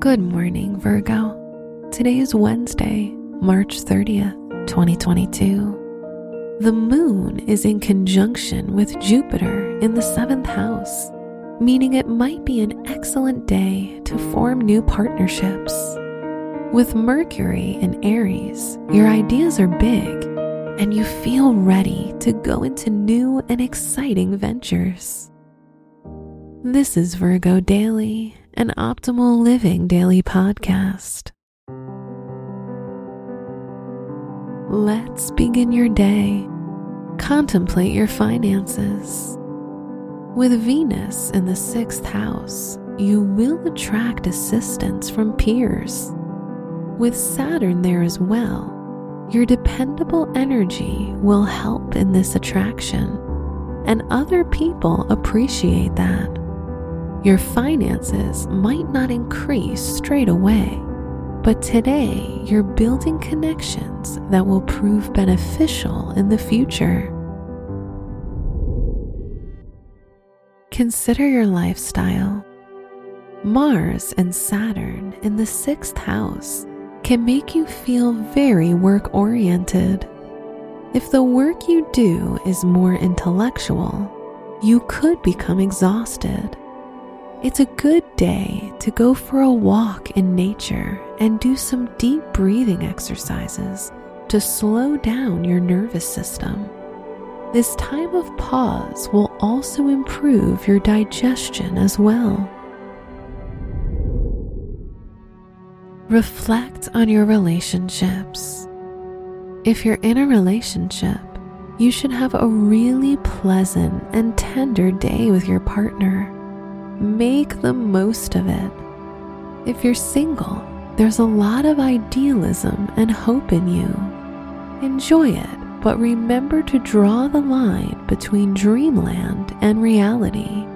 Good morning, Virgo. Today is Wednesday, March 30th, 2022. The moon is in conjunction with Jupiter in the seventh house, meaning it might be an excellent day to form new partnerships. With Mercury in Aries, your ideas are big and you feel ready to go into new and exciting ventures. This is Virgo Daily, an optimal living daily podcast. Let's begin your day. Contemplate your finances. With Venus in the sixth house, you will attract assistance from peers. With Saturn there as well, your dependable energy will help in this attraction, and other people appreciate that. Your finances might not increase straight away, but today you're building connections that will prove beneficial in the future. Consider your lifestyle. Mars and Saturn in the sixth house can make you feel very work oriented. If the work you do is more intellectual, you could become exhausted. It's a good day to go for a walk in nature and do some deep breathing exercises to slow down your nervous system. This time of pause will also improve your digestion as well. Reflect on your relationships. If you're in a relationship, you should have a really pleasant and tender day with your partner. Make the most of it. If you're single, there's a lot of idealism and hope in you. Enjoy it, but remember to draw the line between dreamland and reality,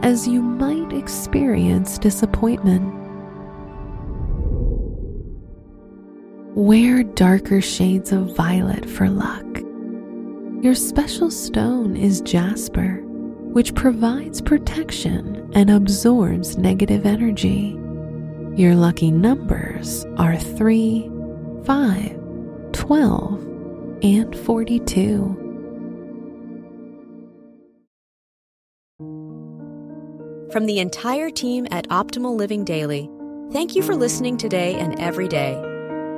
as you might experience disappointment. Wear darker shades of violet for luck. Your special stone is jasper, which provides protection and absorbs negative energy. Your lucky numbers are 3, 5, 12, and 42. From the entire team at Optimal Living Daily, thank you for listening today and every day